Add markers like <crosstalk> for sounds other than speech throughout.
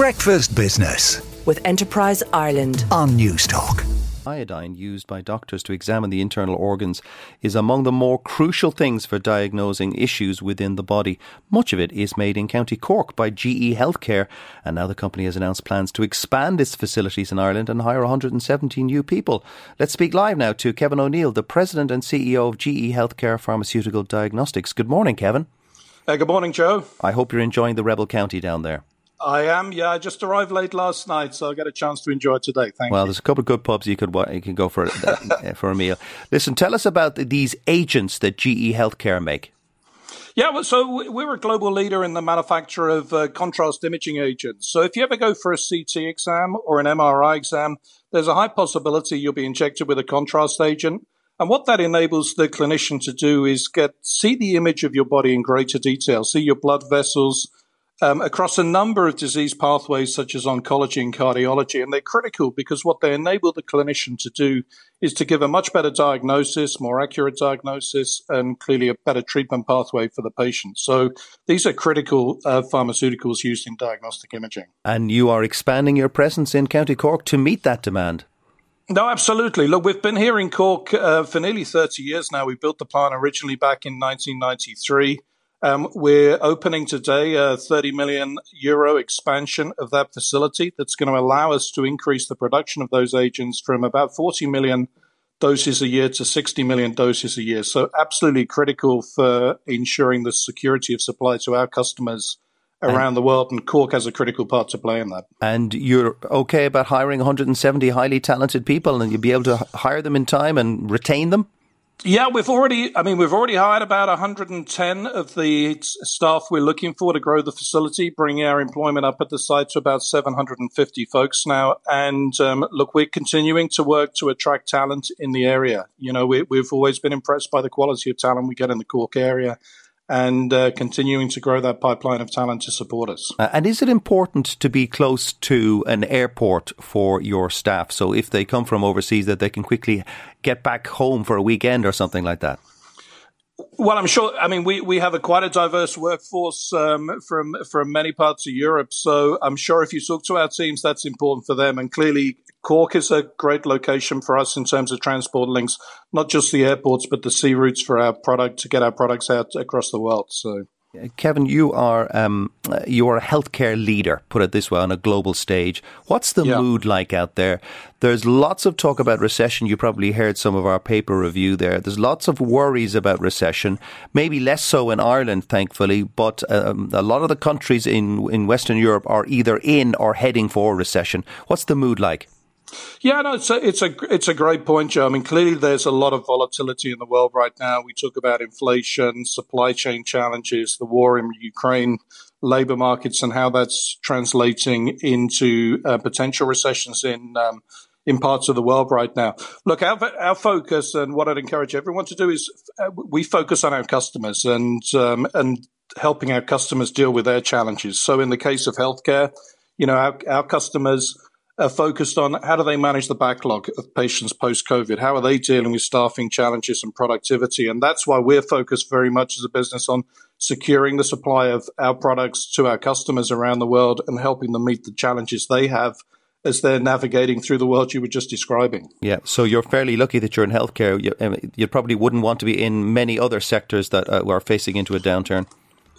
Breakfast Business with Enterprise Ireland on Newstalk. Iodine used by doctors to examine the internal organs is among the more crucial things for diagnosing issues within the body. Much of it is made in County Cork by GE Healthcare, and now the company has announced plans to expand its facilities in Ireland and hire 170 new people. Let's speak live now to Kevin O'Neill, the President and CEO of GE Healthcare Pharmaceutical Diagnostics. Good morning, Kevin. Uh, good morning, Joe. I hope you're enjoying the Rebel County down there. I am. Yeah, I just arrived late last night, so I got a chance to enjoy it today. Thank you. well, you. there's a couple of good pubs you could you can go for <laughs> uh, for a meal. Listen, tell us about these agents that GE Healthcare make. Yeah, well, so we're a global leader in the manufacture of uh, contrast imaging agents. So if you ever go for a CT exam or an MRI exam, there's a high possibility you'll be injected with a contrast agent. And what that enables the clinician to do is get see the image of your body in greater detail, see your blood vessels, um, across a number of disease pathways such as oncology and cardiology. And they're critical because what they enable the clinician to do is to give a much better diagnosis, more accurate diagnosis, and clearly a better treatment pathway for the patient. So these are critical uh, pharmaceuticals used in diagnostic imaging. And you are expanding your presence in County Cork to meet that demand. No, absolutely. Look, we've been here in Cork uh, for nearly 30 years now. We built the plant originally back in 1993. Um, we're opening today a 30 million euro expansion of that facility that's going to allow us to increase the production of those agents from about 40 million doses a year to 60 million doses a year. So absolutely critical for ensuring the security of supply to our customers around and, the world, and Cork has a critical part to play in that. And you're okay about hiring 170 highly talented people, and you'll be able to hire them in time and retain them? Yeah, we've already, I mean, we've already hired about 110 of the staff we're looking for to grow the facility, bringing our employment up at the site to about 750 folks now. And um, look, we're continuing to work to attract talent in the area. You know, we, we've always been impressed by the quality of talent we get in the Cork area and uh, continuing to grow that pipeline of talent to support us. Uh, and is it important to be close to an airport for your staff? So if they come from overseas, that they can quickly get back home for a weekend or something like that? Well, I'm sure. I mean, we, we have a quite a diverse workforce um, from from many parts of Europe. So I'm sure if you talk to our teams, that's important for them. And clearly, Cork is a great location for us in terms of transport links, not just the airports, but the sea routes for our product to get our products out across the world. So. Kevin, you are um, you are a healthcare leader, put it this way, on a global stage. What's the yeah. mood like out there? There's lots of talk about recession. You probably heard some of our paper review there. There's lots of worries about recession. Maybe less so in Ireland, thankfully, but um, a lot of the countries in in Western Europe are either in or heading for recession. What's the mood like? Yeah, no, it's a, it's a it's a great point, Joe. I mean, clearly there's a lot of volatility in the world right now. We talk about inflation, supply chain challenges, the war in Ukraine, labor markets, and how that's translating into uh, potential recessions in um, in parts of the world right now. Look, our our focus and what I'd encourage everyone to do is uh, we focus on our customers and um, and helping our customers deal with their challenges. So, in the case of healthcare, you know, our, our customers are focused on how do they manage the backlog of patients post COVID? How are they dealing with staffing challenges and productivity? And that's why we're focused very much as a business on securing the supply of our products to our customers around the world and helping them meet the challenges they have as they're navigating through the world you were just describing. Yeah, so you're fairly lucky that you're in healthcare. You, um, you probably wouldn't want to be in many other sectors that uh, are facing into a downturn.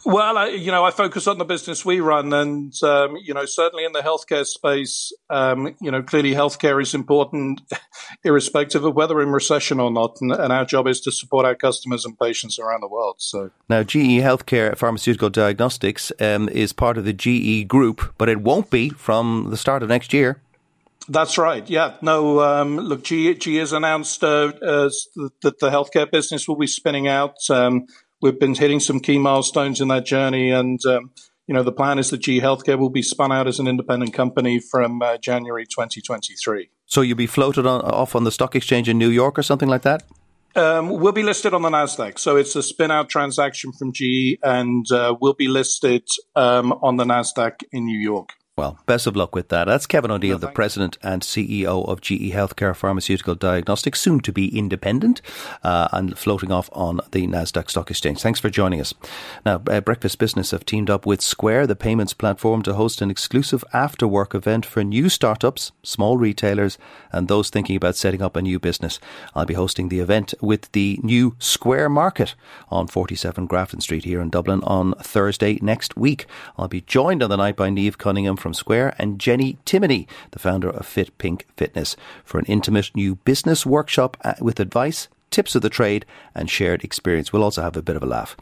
Well, I, you know, I focus on the business we run, and um, you know, certainly in the healthcare space, um, you know, clearly healthcare is important, <laughs> irrespective of whether in recession or not, and, and, our job is to support our customers and patients around the world. So now, GE Healthcare Pharmaceutical Diagnostics um, is part of the GE Group, but it won't be from the start of next year. That's right. Yeah. No. Um, look, GE, GE has announced uh, uh, that the healthcare business will be spinning out. Um, we've been hitting some key milestones in that journey, and um, you know the plan is that GE Healthcare will be spun out as an independent company from uh, January 2023. So you'll be floated on, off on the stock exchange in New York or something like that. Um, we'll be listed on the Nasdaq, so it's a spin-out transaction from GE, and uh, we'll be listed um, on the Nasdaq in New York. Well, best of luck with that. That's Kevin O'Neill, no, the President and CEO of GE Healthcare Pharmaceutical Diagnostics, soon to be independent uh, and floating off on the NASDAQ Stock Exchange. Thanks for joining us. Now, uh, Breakfast Business have teamed up with Square, the payments platform, to host an exclusive after work event for new startups, small retailers, and those thinking about setting up a new business. I'll be hosting the event with the new Square Market on 47 Grafton Street here in Dublin on Thursday next week. I'll be joined on the night by Neve Cunningham from Square and Jenny Timoney, the founder of Fit Pink Fitness, for an intimate new business workshop uh, with advice, tips of the trade, and shared experience. We'll also have a bit of a laugh.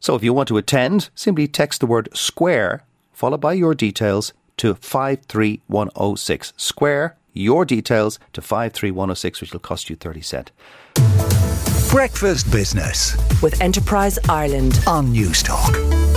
So if you want to attend, simply text the word Square followed by your details to 53106. Square your details to 53106, which will cost you 30 cent. Breakfast Business with Enterprise Ireland on Newstalk.